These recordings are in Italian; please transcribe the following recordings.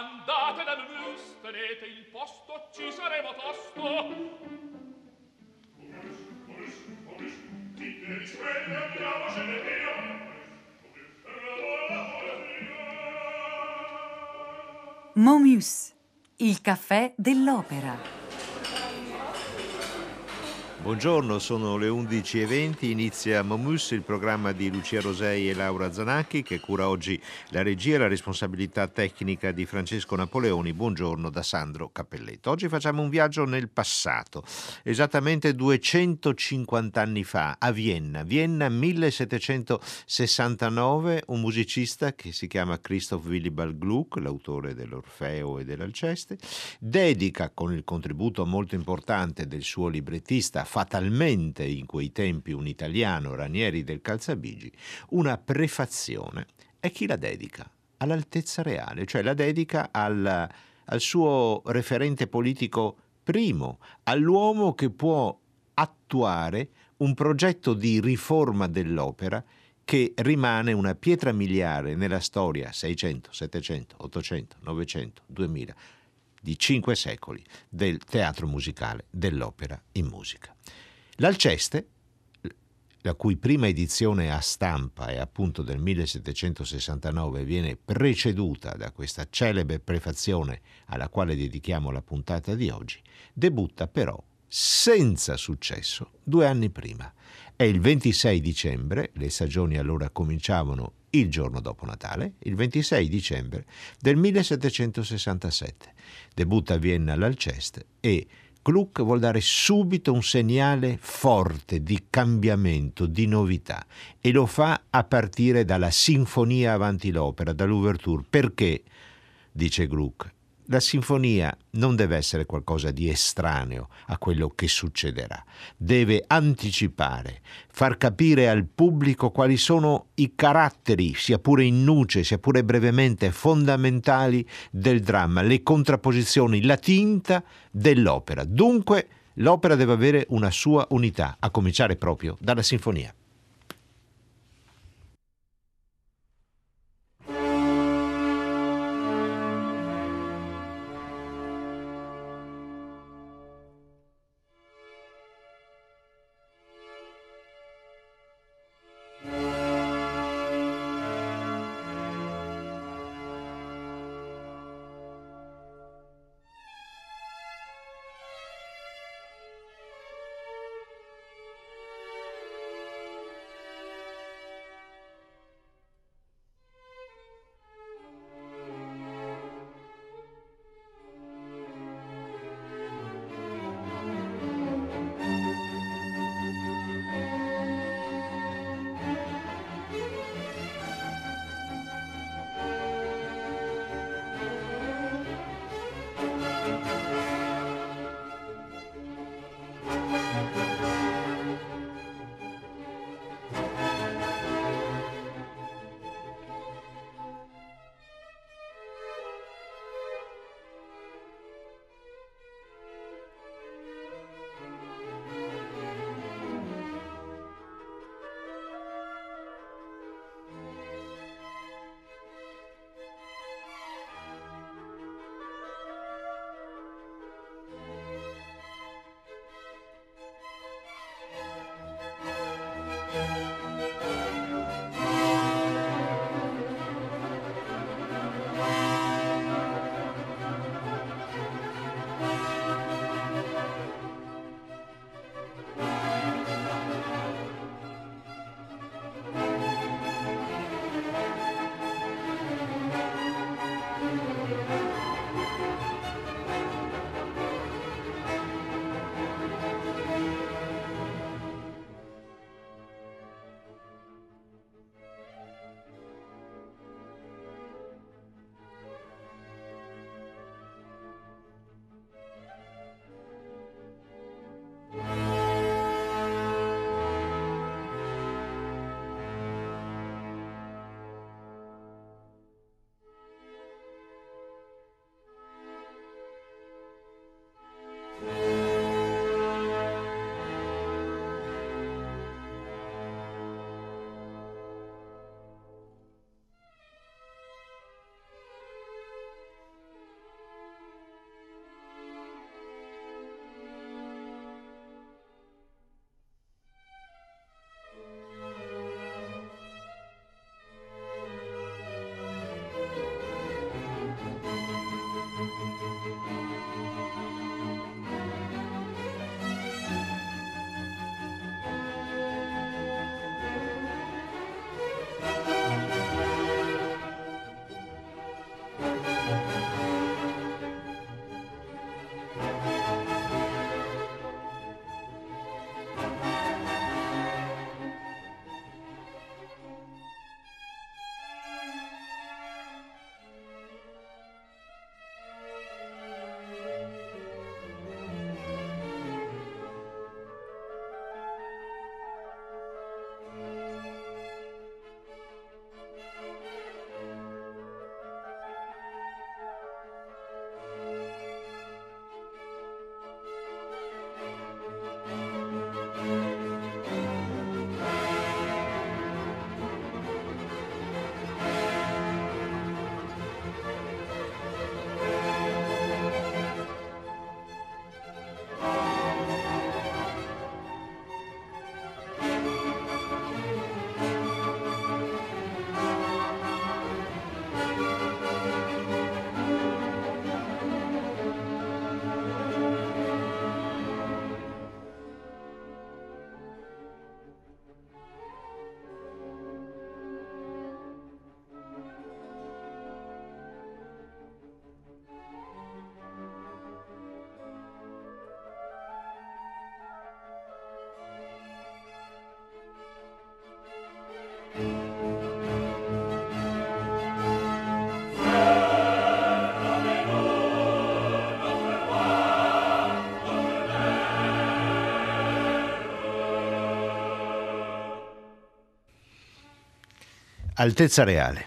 Andate da Mus, tenete il posto, ci saremo tosto. Andiamocene via. Momus, il caffè dell'opera. Buongiorno, sono le 11.20, inizia Momus, il programma di Lucia Rosei e Laura Zanacchi che cura oggi la regia e la responsabilità tecnica di Francesco Napoleoni. Buongiorno da Sandro Cappelletto. Oggi facciamo un viaggio nel passato, esattamente 250 anni fa, a Vienna. Vienna 1769, un musicista che si chiama Christoph Willibald Gluck, l'autore dell'Orfeo e dell'Alceste, dedica con il contributo molto importante del suo librettista fatalmente in quei tempi un italiano, Ranieri del Calzabigi, una prefazione. E chi la dedica? All'altezza reale, cioè la dedica al, al suo referente politico primo, all'uomo che può attuare un progetto di riforma dell'opera che rimane una pietra miliare nella storia 600, 700, 800, 900, 2000 di cinque secoli del teatro musicale, dell'opera in musica. L'Alceste, la cui prima edizione a stampa è appunto del 1769, viene preceduta da questa celebre prefazione alla quale dedichiamo la puntata di oggi, debutta però senza successo due anni prima. È il 26 dicembre, le stagioni allora cominciavano il giorno dopo Natale, il 26 dicembre del 1767. Debutta a Vienna all'Alceste e Gluck vuol dare subito un segnale forte di cambiamento, di novità e lo fa a partire dalla sinfonia avanti l'opera, dall'ouverture. Perché? dice Gluck la sinfonia non deve essere qualcosa di estraneo a quello che succederà, deve anticipare, far capire al pubblico quali sono i caratteri, sia pure in nuce, sia pure brevemente, fondamentali del dramma, le contrapposizioni, la tinta dell'opera. Dunque l'opera deve avere una sua unità, a cominciare proprio dalla sinfonia. Altezza Reale,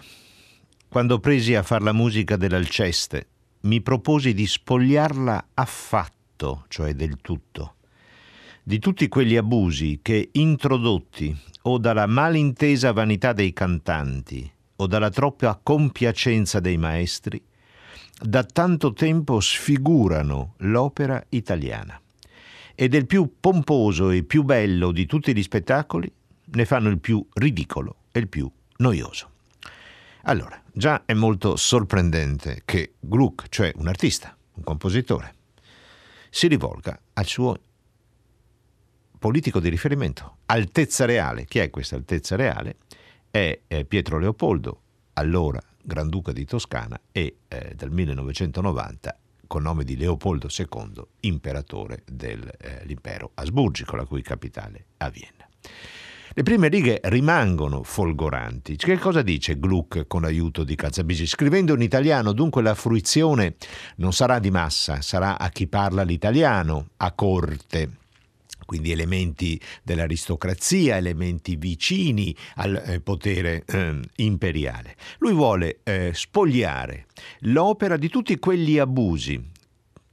quando presi a far la musica dell'Alceste, mi proposi di spogliarla affatto, cioè del tutto, di tutti quegli abusi che, introdotti o dalla malintesa vanità dei cantanti o dalla troppa compiacenza dei maestri, da tanto tempo sfigurano l'opera italiana. E del più pomposo e più bello di tutti gli spettacoli ne fanno il più ridicolo e il più noioso. Allora, già è molto sorprendente che Gluck, cioè un artista, un compositore, si rivolga al suo politico di riferimento, altezza reale. Chi è questa altezza reale? È, è Pietro Leopoldo, allora Granduca di Toscana e eh, dal 1990 con nome di Leopoldo II, imperatore dell'impero eh, asburgico, la cui capitale a Vienna. Le prime righe rimangono folgoranti. Che cosa dice Gluck con l'aiuto di Calzabisi? Scrivendo in italiano, dunque, la fruizione non sarà di massa, sarà a chi parla l'italiano, a corte quindi elementi dell'aristocrazia, elementi vicini al eh, potere eh, imperiale. Lui vuole eh, spogliare l'opera di tutti quegli abusi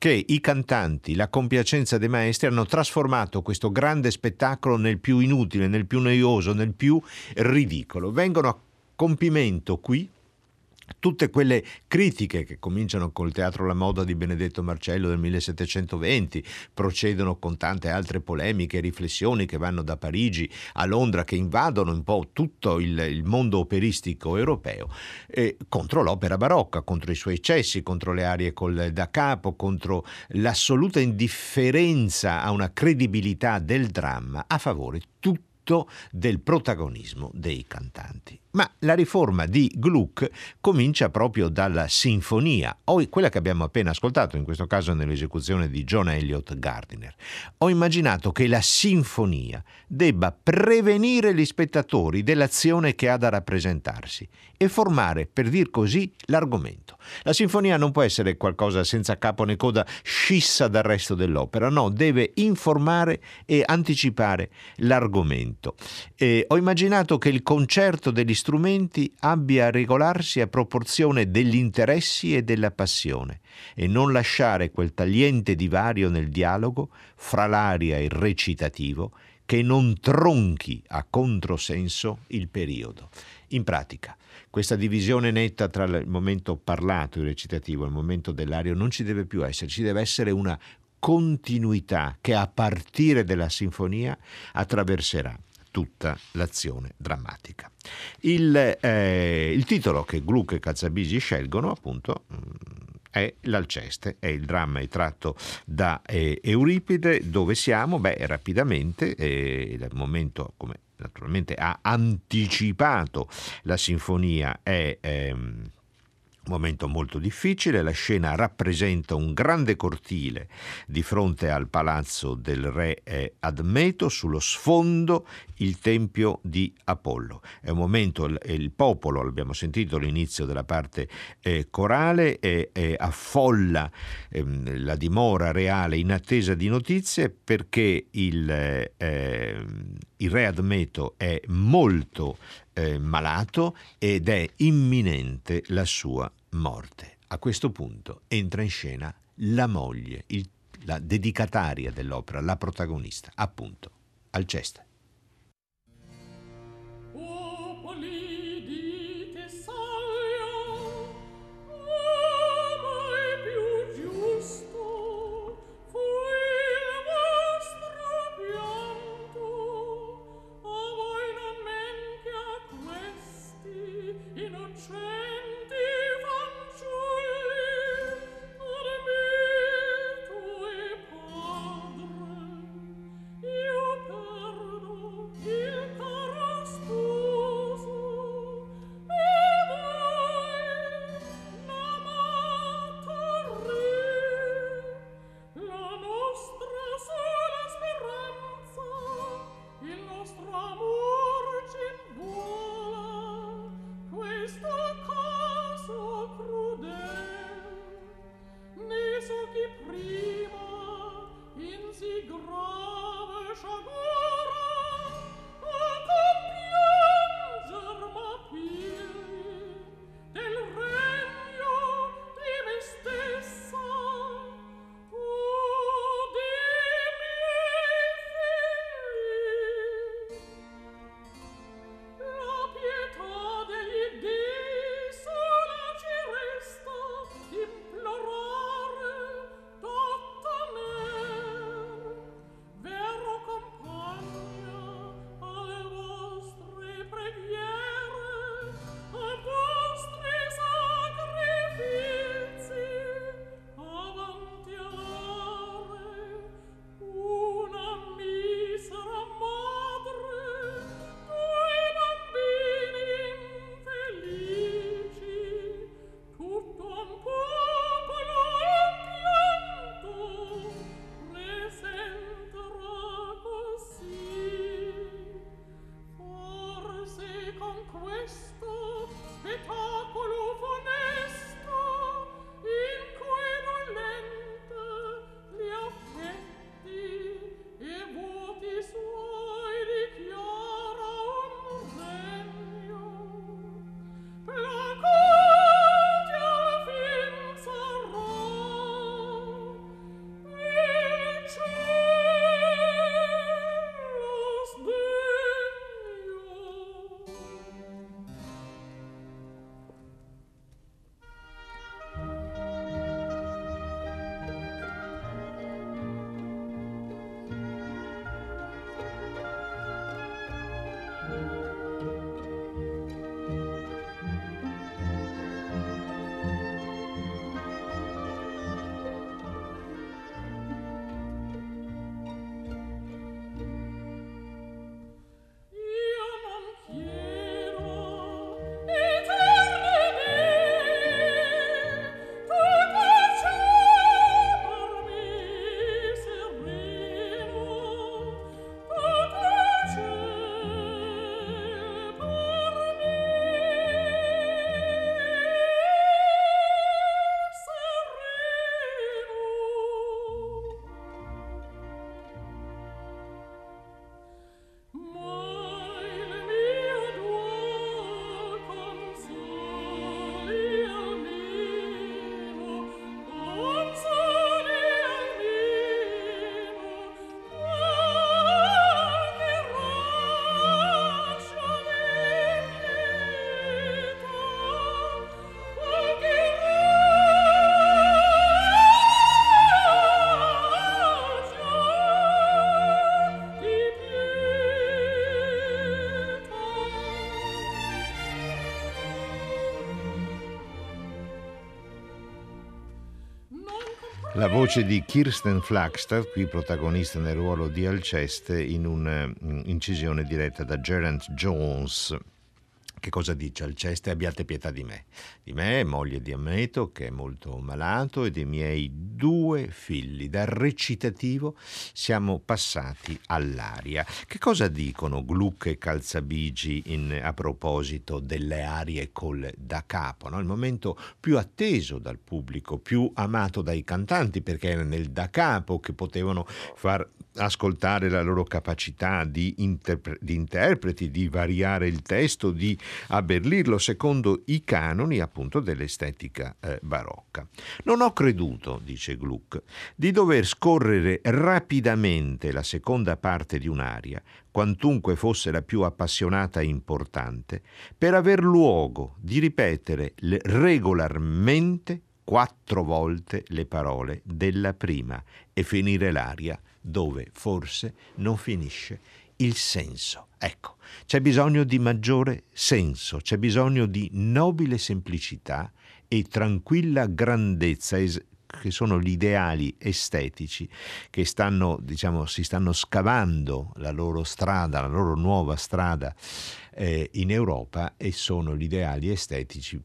che i cantanti, la compiacenza dei maestri hanno trasformato questo grande spettacolo nel più inutile, nel più noioso, nel più ridicolo. Vengono a compimento qui tutte quelle critiche che cominciano col teatro La moda di Benedetto Marcello del 1720, procedono con tante altre polemiche e riflessioni che vanno da Parigi a Londra, che invadono un po' tutto il, il mondo operistico europeo, eh, contro l'opera barocca, contro i suoi eccessi, contro le arie col da capo, contro l'assoluta indifferenza a una credibilità del dramma a favore tutto del protagonismo dei cantanti. Ma la riforma di Gluck comincia proprio dalla sinfonia, o quella che abbiamo appena ascoltato, in questo caso nell'esecuzione di John Elliott Gardiner. Ho immaginato che la sinfonia debba prevenire gli spettatori dell'azione che ha da rappresentarsi e formare, per dir così, l'argomento. La sinfonia non può essere qualcosa senza capo né coda, scissa dal resto dell'opera, no, deve informare e anticipare l'argomento. E ho immaginato che il concerto degli strumenti abbia a regolarsi a proporzione degli interessi e della passione e non lasciare quel tagliente divario nel dialogo fra l'aria e il recitativo che non tronchi a controsenso il periodo. In pratica, questa divisione netta tra il momento parlato, il recitativo, e il momento dell'ario non ci deve più essere, ci deve essere una continuità che a partire dalla sinfonia attraverserà tutta l'azione drammatica. Il, eh, il titolo che Gluck e Cazzabisi scelgono appunto mm, è l'Alceste, è il dramma tratto da eh, Euripide, dove siamo? Beh, rapidamente, eh, il momento come naturalmente ha anticipato la sinfonia è... Ehm, momento molto difficile, la scena rappresenta un grande cortile di fronte al palazzo del re Admeto, sullo sfondo il tempio di Apollo. È un momento, il popolo, l'abbiamo sentito all'inizio della parte eh, corale, eh, eh, affolla ehm, la dimora reale in attesa di notizie perché il, ehm, il re Admeto è molto eh, malato ed è imminente la sua morte. A questo punto entra in scena la moglie, il, la dedicataria dell'opera, la protagonista, appunto, Alceste. Voce di Kirsten Flagstad, qui protagonista nel ruolo di Alceste, in un'incisione diretta da Gerard Jones. Che cosa dice Alceste? Abbiate pietà di me, di me, moglie di Ammeto, che è molto malato, e dei miei due figli. Dal recitativo siamo passati all'aria. Che cosa dicono Gluck e Calzabigi in, a proposito delle arie col da capo? No? Il momento più atteso dal pubblico, più amato dai cantanti, perché era nel da capo che potevano far ascoltare la loro capacità di, interpre- di interpreti, di variare il testo, di abbellirlo secondo i canoni appunto dell'estetica eh, barocca. Non ho creduto, dice Gluck, di dover scorrere rapidamente la seconda parte di un'aria, quantunque fosse la più appassionata e importante, per aver luogo di ripetere regolarmente quattro volte le parole della prima e finire l'aria dove forse non finisce il senso. Ecco, c'è bisogno di maggiore senso, c'è bisogno di nobile semplicità e tranquilla grandezza che sono gli ideali estetici che stanno, diciamo, si stanno scavando la loro strada, la loro nuova strada eh, in Europa e sono gli ideali estetici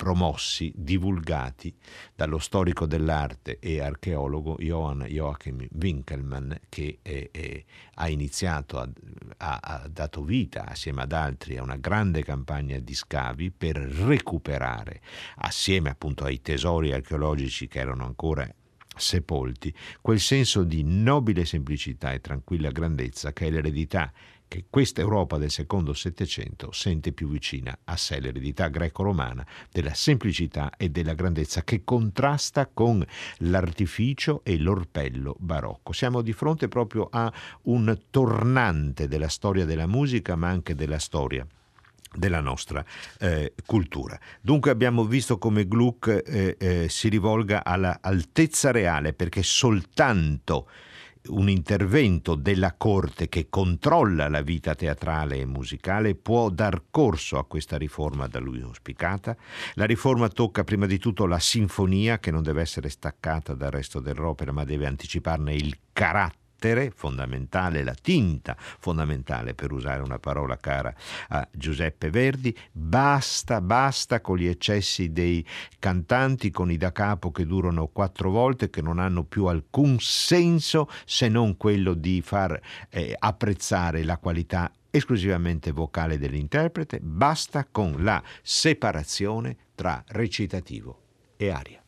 promossi, divulgati dallo storico dell'arte e archeologo Johann Joachim Winkelmann che è, è, ha iniziato, a, ha, ha dato vita assieme ad altri a una grande campagna di scavi per recuperare, assieme appunto ai tesori archeologici che erano ancora sepolti, quel senso di nobile semplicità e tranquilla grandezza che è l'eredità che questa Europa del secondo Settecento sente più vicina a sé l'eredità greco-romana della semplicità e della grandezza che contrasta con l'artificio e l'orpello barocco. Siamo di fronte proprio a un tornante della storia della musica, ma anche della storia della nostra eh, cultura. Dunque abbiamo visto come Gluck eh, eh, si rivolga all'altezza reale perché soltanto un intervento della Corte che controlla la vita teatrale e musicale può dar corso a questa riforma da lui auspicata. La riforma tocca prima di tutto la sinfonia che non deve essere staccata dal resto dell'opera ma deve anticiparne il carattere carattere fondamentale, la tinta fondamentale per usare una parola cara a Giuseppe Verdi, basta, basta con gli eccessi dei cantanti con i da capo che durano quattro volte, che non hanno più alcun senso se non quello di far eh, apprezzare la qualità esclusivamente vocale dell'interprete, basta con la separazione tra recitativo e aria.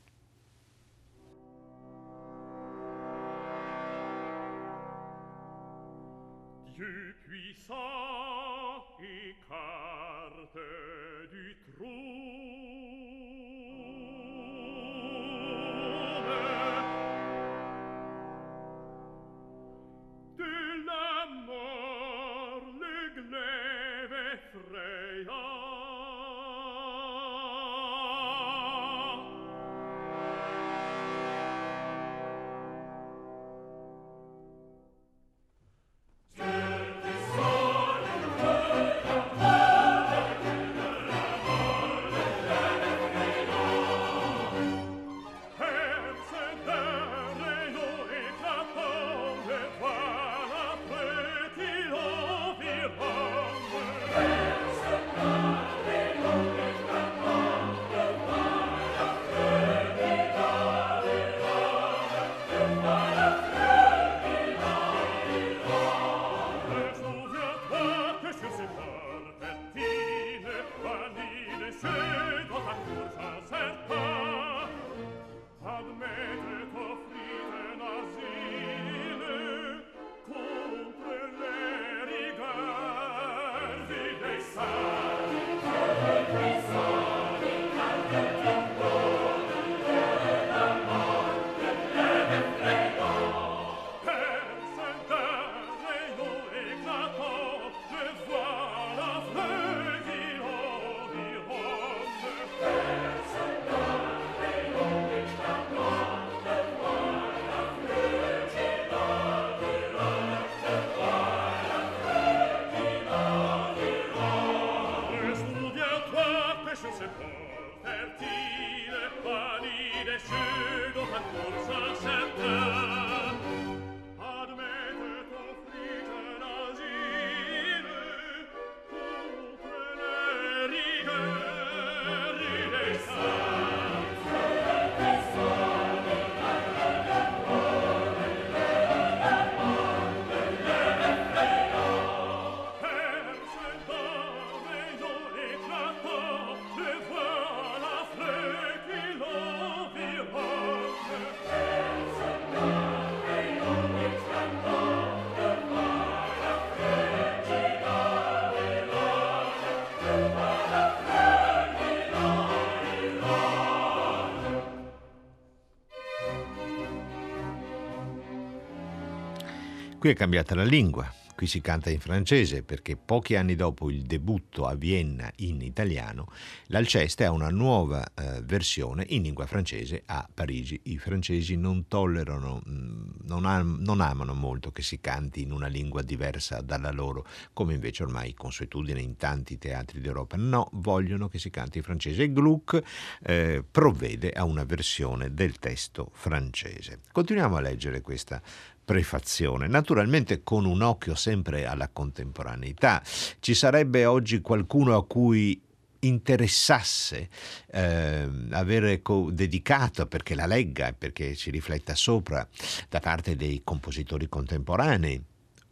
Qui è cambiata la lingua, qui si canta in francese perché pochi anni dopo il debutto a Vienna in italiano, l'Alceste ha una nuova eh, versione in lingua francese a Parigi. I francesi non tollerano, mm, non, am- non, amano molto che si canti in una lingua diversa dalla loro, come invece ormai consuetudine in tanti teatri d'Europa. No, vogliono che si canti in francese e Gluck eh, provvede a una versione del testo francese. Continuiamo a leggere questa prefazione, naturalmente con un occhio sempre alla contemporaneità. Ci sarebbe oggi qualcuno a cui interessasse eh, avere co- dedicato perché la legga e perché ci rifletta sopra da parte dei compositori contemporanei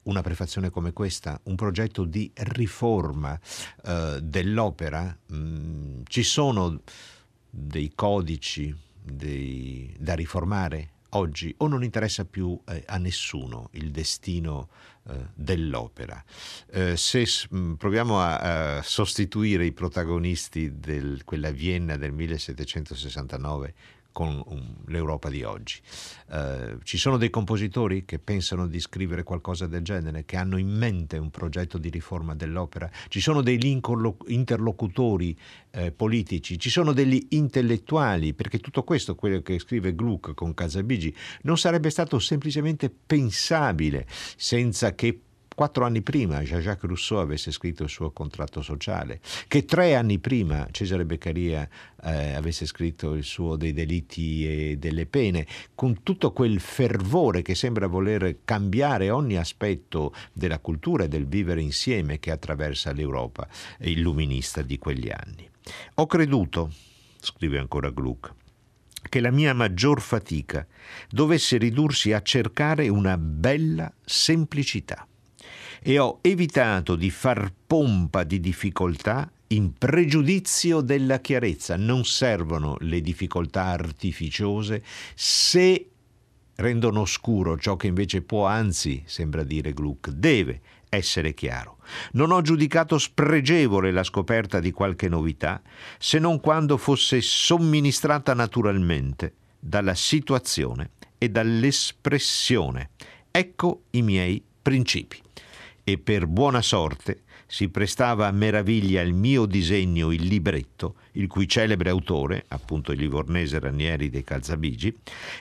una prefazione come questa, un progetto di riforma eh, dell'opera, mh, mm, ci sono dei codici dei, da riformare? Oggi o non interessa più eh, a nessuno il destino eh, dell'opera. Eh, se mh, mm, proviamo a, a, sostituire i protagonisti di quella Vienna del 1769 con um, l'Europa di oggi. Uh, ci sono dei compositori che pensano di scrivere qualcosa del genere, che hanno in mente un progetto di riforma dell'opera, ci sono degli interlocutori eh, politici, ci sono degli intellettuali, perché tutto questo, quello che scrive Gluck con Casabigi, non sarebbe stato semplicemente pensabile senza che quattro anni prima Jean-Jacques Rousseau avesse scritto il suo contratto sociale, che tre anni prima Cesare Beccaria eh, avesse scritto il suo dei delitti e delle pene, con tutto quel fervore che sembra voler cambiare ogni aspetto della cultura e del vivere insieme che attraversa l'Europa illuminista di quegli anni. Ho creduto, scrive ancora Gluck, che la mia maggior fatica dovesse ridursi a cercare una bella semplicità e ho evitato di far pompa di difficoltà in pregiudizio della chiarezza. Non servono le difficoltà artificiose se rendono oscuro ciò che invece può, anzi, sembra dire Gluck, deve essere chiaro. Non ho giudicato spregevole la scoperta di qualche novità, se non quando fosse somministrata naturalmente dalla situazione e dall'espressione. Ecco i miei principi e per buona sorte si prestava a meraviglia il mio disegno, il libretto, il cui celebre autore, appunto il livornese Ranieri dei Calzabigi,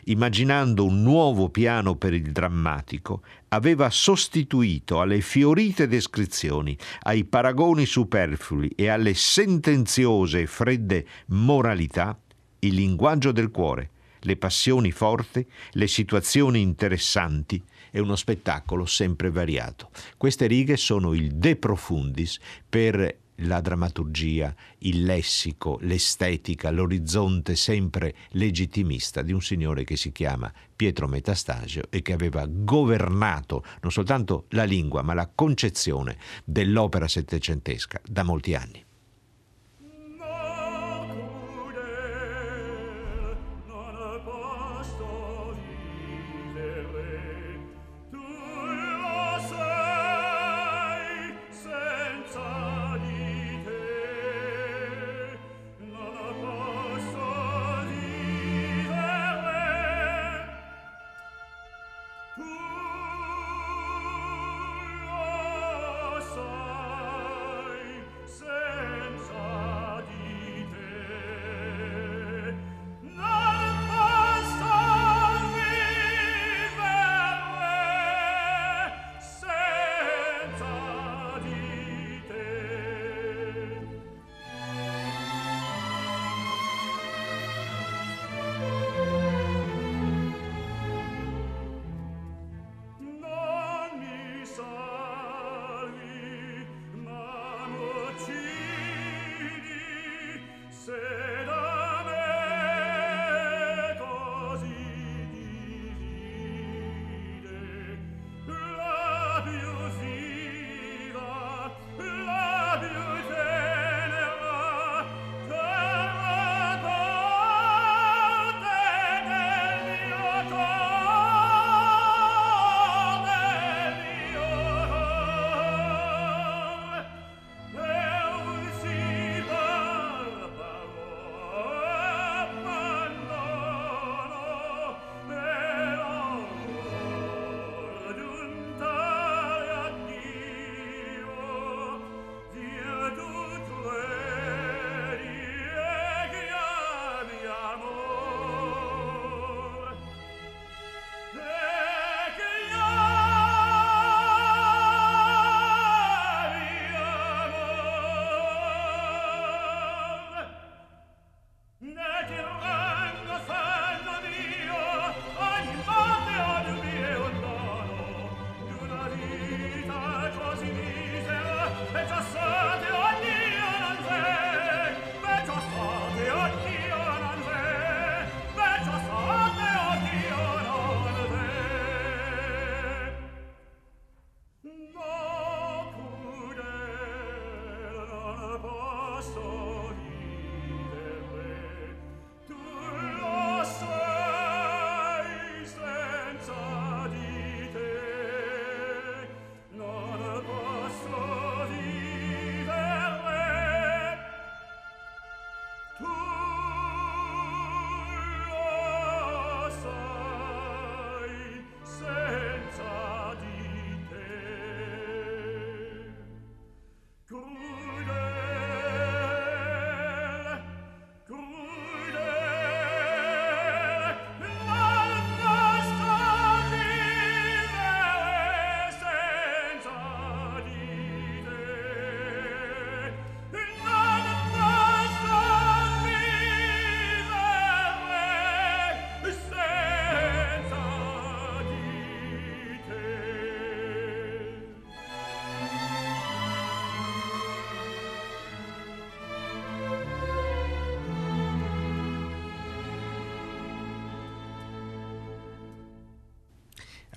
immaginando un nuovo piano per il drammatico, aveva sostituito alle fiorite descrizioni, ai paragoni superflui e alle sentenziose e fredde moralità il linguaggio del cuore, le passioni forti, le situazioni interessanti, è uno spettacolo sempre variato. Queste righe sono il de profundis per la drammaturgia, il lessico, l'estetica, l'orizzonte sempre legittimista di un signore che si chiama Pietro Metastasio e che aveva governato non soltanto la lingua ma la concezione dell'opera settecentesca da molti anni.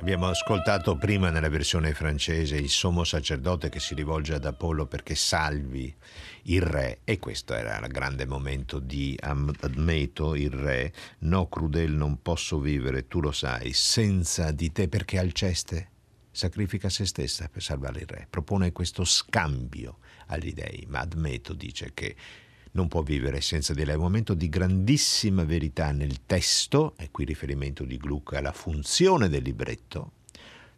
Abbiamo ascoltato prima nella versione francese il sommo sacerdote che si rivolge ad Apollo perché salvi il re e questo era il grande momento di Admeto, il re. No, Crudel, non posso vivere, tu lo sai, senza di te perché Alceste sacrifica se stessa per salvare il re. Propone questo scambio agli dei, ma Admeto dice che non può vivere senza di lei. Un momento di grandissima verità nel testo, e qui riferimento di Gluck alla funzione del libretto,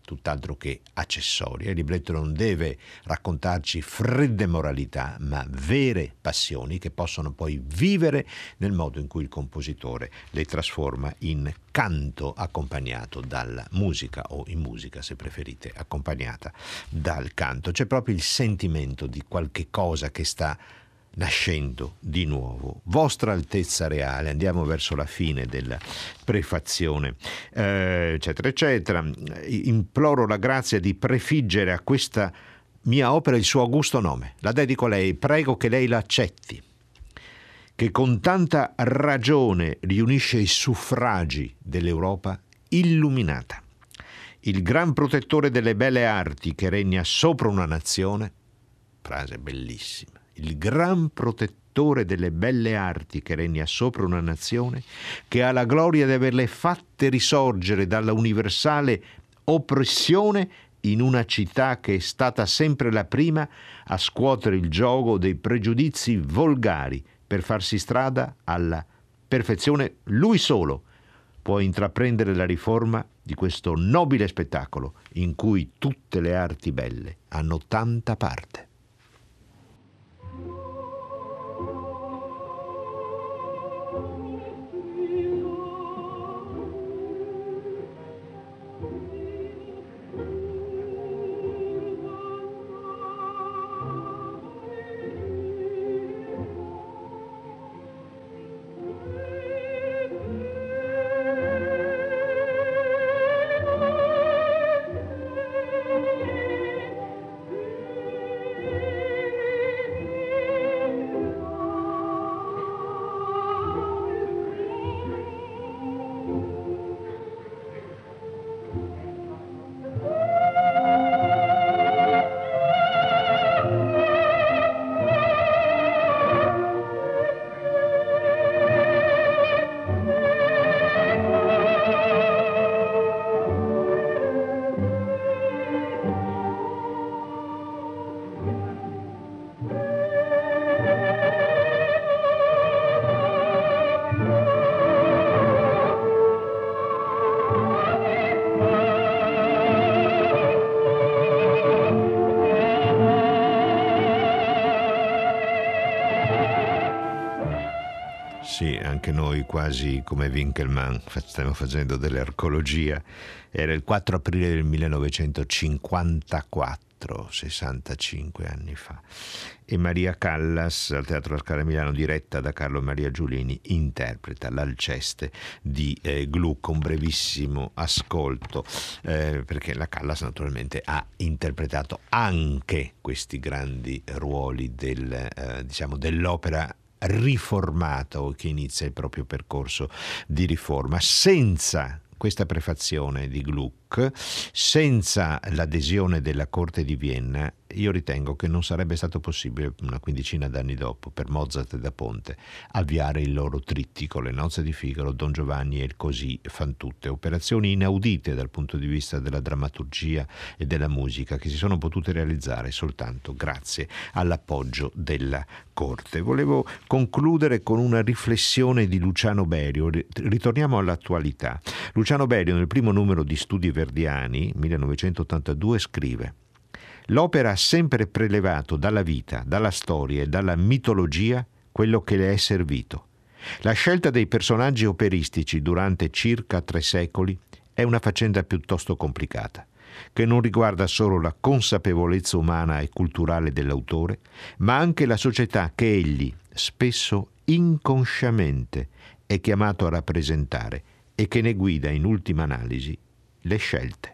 tutt'altro che accessoria. Il libretto non deve raccontarci fredde moralità, ma vere passioni che possono poi vivere nel modo in cui il compositore le trasforma in canto accompagnato dalla musica o in musica, se preferite, accompagnata dal canto. C'è proprio il sentimento di qualche cosa che sta nascendo di nuovo. Vostra Altezza Reale, andiamo verso la fine della prefazione, eh, eccetera, eccetera. Imploro la grazia di prefiggere a questa mia opera il suo augusto nome. La dedico a lei, prego che lei l'accetti, che con tanta ragione riunisce i suffragi dell'Europa illuminata. Il gran protettore delle belle arti che regna sopra una nazione, frase bellissima il gran protettore delle belle arti che regna sopra una nazione, che ha la gloria di averle fatte risorgere dalla universale oppressione in una città che è stata sempre la prima a scuotere il gioco dei pregiudizi volgari per farsi strada alla perfezione. Lui solo può intraprendere la riforma di questo nobile spettacolo in cui tutte le arti belle hanno tanta parte. Quasi come Winkelmann, stiamo facendo dell'arcologia, era il 4 aprile del 1954, 65 anni fa, e Maria Callas al Teatro Scala Milano, diretta da Carlo Maria Giulini, interpreta l'Alceste di eh, Gluck, un brevissimo ascolto, eh, perché la Callas naturalmente ha interpretato anche questi grandi ruoli del, eh, diciamo, dell'opera riformata o che inizia il proprio percorso di riforma senza questa prefazione di Gluck, senza l'adesione della Corte di Vienna, io ritengo che non sarebbe stato possibile una quindicina d'anni dopo per Mozart e da Ponte avviare il loro trittico Le nozze di Figaro, Don Giovanni e il Così fan tutte, operazioni inaudite dal punto di vista della drammaturgia e della musica che si sono potute realizzare soltanto grazie all'appoggio della Corte. Volevo concludere con una riflessione di Luciano Berio, ritorniamo all'attualità. Luciano Berio nel primo numero di Studi Verdiani, 1982, scrive L'opera ha sempre prelevato dalla vita, dalla storia e dalla mitologia quello che le è servito. La scelta dei personaggi operistici durante circa tre secoli è una faccenda piuttosto complicata, che non riguarda solo la consapevolezza umana e culturale dell'autore, ma anche la società che egli, spesso inconsciamente, è chiamato a rappresentare e che ne guida in ultima analisi le scelte.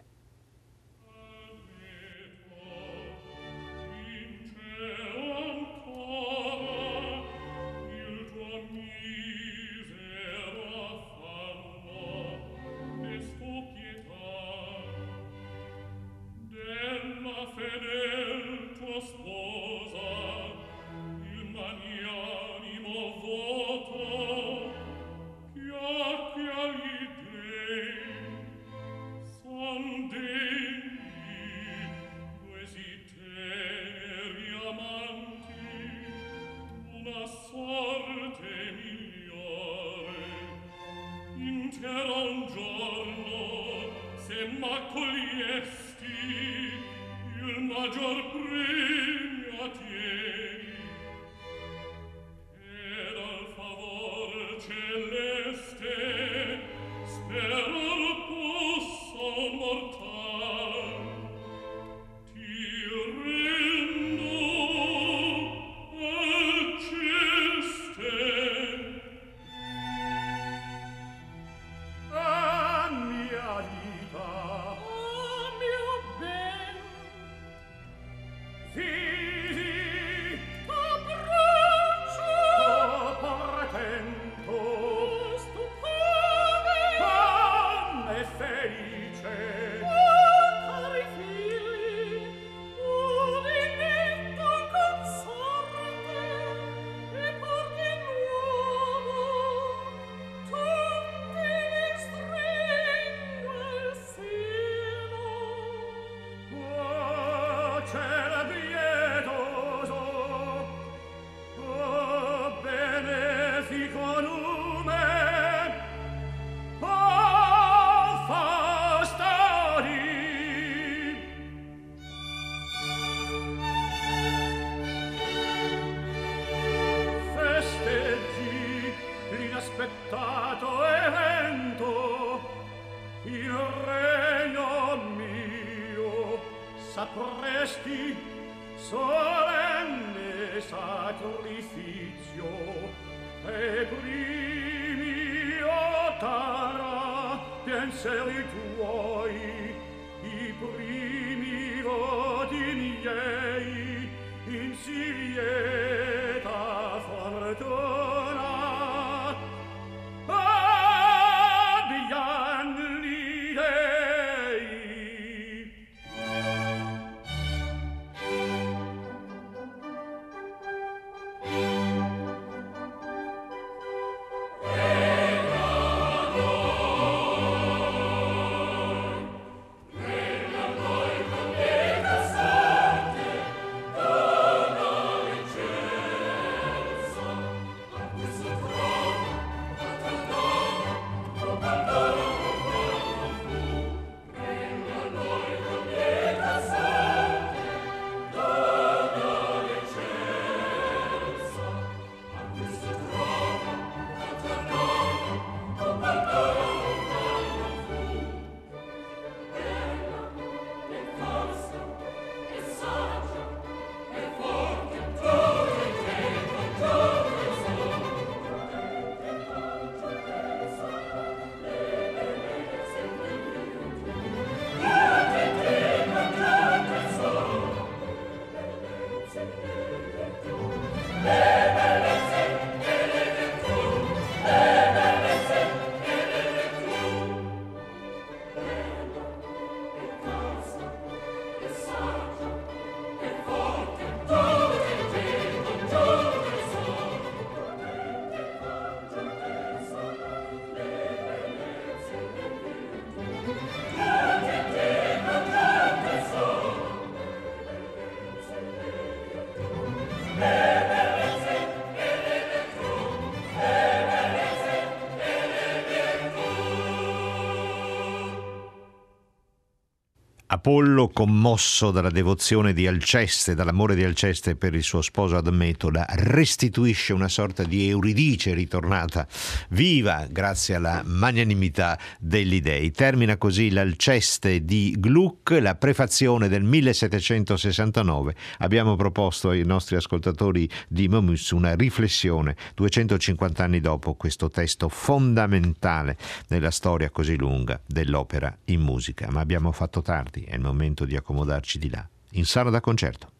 Apollo, commosso dalla devozione di Alceste, dall'amore di Alceste per il suo sposo Admetola, restituisce una sorta di Euridice ritornata viva grazie alla magnanimità degli dei. Termina così l'Alceste di Gluck, la prefazione del 1769. Abbiamo proposto ai nostri ascoltatori di Momus una riflessione 250 anni dopo questo testo fondamentale nella storia così lunga dell'opera in musica, ma abbiamo fatto tardi è il momento di accomodarci di là, in sala da concerto.